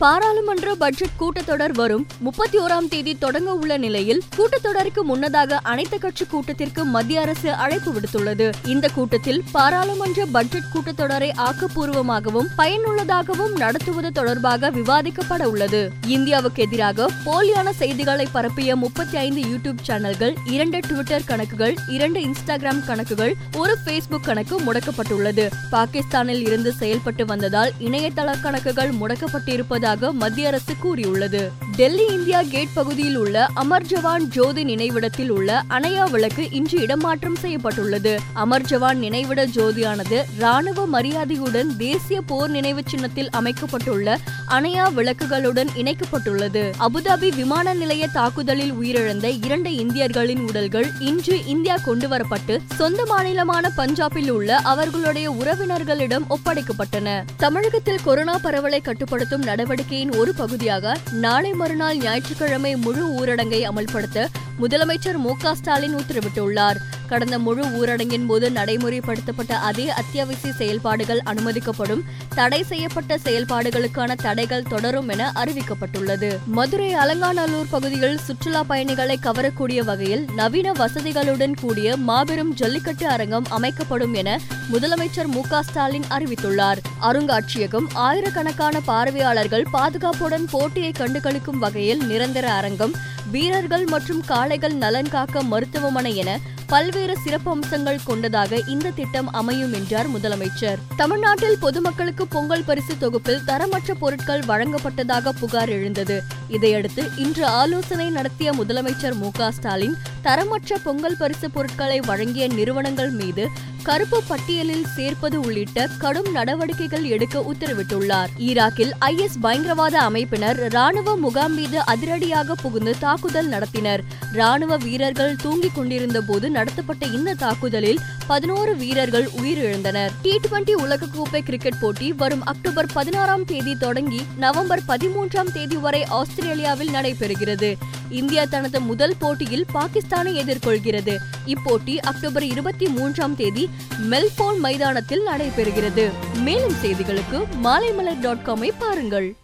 பாராளுமன்ற பட்ஜெட் கூட்டத்தொடர் வரும் முப்பத்தி ஓராம் தேதி தொடங்க உள்ள நிலையில் கூட்டத்தொடருக்கு முன்னதாக அனைத்து கட்சி கூட்டத்திற்கு மத்திய அரசு அழைப்பு விடுத்துள்ளது. இந்த கூட்டத்தில் பாராளுமன்ற பட்ஜெட் கூட்டத்தொடரை ஆக்கப்பூர்வமாகவும் பயனுள்ளதாகவும் நடத்துவது தொடர்பாக விவாதிக்கப்பட உள்ளது. இந்தியாவுக்கு எதிராக போலியான செய்திகளை பரப்பிய முப்பத்தி ஐந்து யூடியூப் சேனல்கள் இரண்டு ட்விட்டர் கணக்குகள் இரண்டு இன்ஸ்டாகிராம் கணக்குகள் ஒரு பேஸ்புக் கணக்கு முடக்கப்பட்டுள்ளது. பாகிஸ்தானில் இருந்து செயல்பட்டு வந்ததால் இணையதள கணக்குகள் முடக்கப்பட்டிருப்பது முடக்கப்பட்டிருப்பதாக மத்திய அரசு கூறியுள்ளது. டெல்லி இந்தியா கேட் பகுதியில் உள்ள அமர் ஜவான் ஜோதி நினைவிடத்தில் உள்ள அணையா விளக்கு இன்று இடமாற்றம் செய்யப்பட்டுள்ளது. அமர் ஜவான் நினைவிட ஜோதியானது ராணுவ மரியாதையுடன் தேசிய போர் நினைவு சின்னத்தில் அமைக்கப்பட்டுள்ள அணையா விளக்குகளுடன் இணைக்கப்பட்டுள்ளது. அபுதாபி விமான நிலைய தாக்குதலில் உயிரிழந்த இரண்டு இந்தியர்களின் உடல்கள் இன்று இந்தியா கொண்டுவரப்பட்டு சொந்த மாநிலமான பஞ்சாபில் உள்ள அவர்களுடைய உறவினர்களிடம் ஒப்படைக்கப்பட்டன. தமிழகத்தில் கொரோனா பரவலை கட்டுப்படுத்தும் நடவடிக்கையின் ஒரு பகுதியாக நாளை மறுநாள் ஞாயிற்றுக்கிழமை முழு ஊரடங்கை அமல்படுத்த முதலமைச்சர் மு க ஸ்டாலின் உத்தரவிட்டுள்ளார். கடந்த முழு ஊரடங்கின் போது நடைமுறைப்படுத்தப்பட்ட அதே அத்தியாவசிய செயல்பாடுகள் அனுமதிக்கப்படும் தடை செய்யப்பட்ட செயல்பாடுகளுக்கான தடைகள் தொடரும் என அறிவிக்கப்பட்டுள்ளது. மதுரை அலங்காநல்லூர் பகுதியில் சுற்றுலா பயணிகளை கவரக்கூடிய வகையில் நவீன வசதிகளுடன் கூடிய மாபெரும் ஜல்லிக்கட்டு அரங்கம் அமைக்கப்படும் என முதலமைச்சர் மு ஸ்டாலின் அறிவித்துள்ளார். அருங்காட்சியகம் ஆயிரக்கணக்கான பார்வையாளர்கள் பாதுகாப்புடன் போட்டியை கண்டுகளிக்கும் வகையில் நிரந்தர அரங்கம் வீரர்கள் மற்றும் காளைகள் நலன் காக்க மருத்துவமனை என பல்வேறு சிறப்பு அம்சங்கள் கொண்டதாக இந்த திட்டம் அமையும் என்றார் முதலமைச்சர். தமிழ்நாட்டில் பொதுமக்களுக்கு பொங்கல் பரிசு தொகுப்பில் தரமற்ற பொருட்கள் வழங்கப்பட்டதாக புகார் எழுந்தது. இதையடுத்து இன்று ஆலோசனை நடத்திய முதலமைச்சர் மு ஸ்டாலின் தரமற்ற பொங்கல் பரிசு பொருட்களை வழங்கிய நிறுவனங்கள் மீது கருப்பு பட்டியலில் சேர்ப்பது உள்ளிட்ட கடும் நடவடிக்கைகள் எடுக்க உத்தரவிட்டுள்ளார். ஈராக்கில் ஐஎஸ் பயங்கரவாத அமைப்பினர் ராணுவ முகாம் மீது அதிரடியாக புகுந்து தாக்குதல் நடத்தினர். ராணுவ வீரர்கள் தூங்கிக் கொண்டிருந்த போது நடத்தப்பட்ட இந்த தாக்குதலில் பதினோரு வீரர்கள் உயிரிழந்தனர். டி டுவெண்டி உலகக்கோப்பை கிரிக்கெட் போட்டி வரும் அக்டோபர் பதினாறாம் தேதி தொடங்கி நவம்பர் பதிமூன்றாம் தேதி வரை ஆஸ்திரேலியாவில் நடைபெறுகிறது. இந்தியா தனது முதல் போட்டியில் பாகிஸ்தானை எதிர்கொள்கிறது. இப்போட்டி அக்டோபர் இருபத்தி மூன்றாம் தேதி மெல்போர்ன் மைதானத்தில் நடைபெறுகிறது. மேலும் செய்திகளுக்கு மாலைமலர் டாட் காமை பாருங்கள்.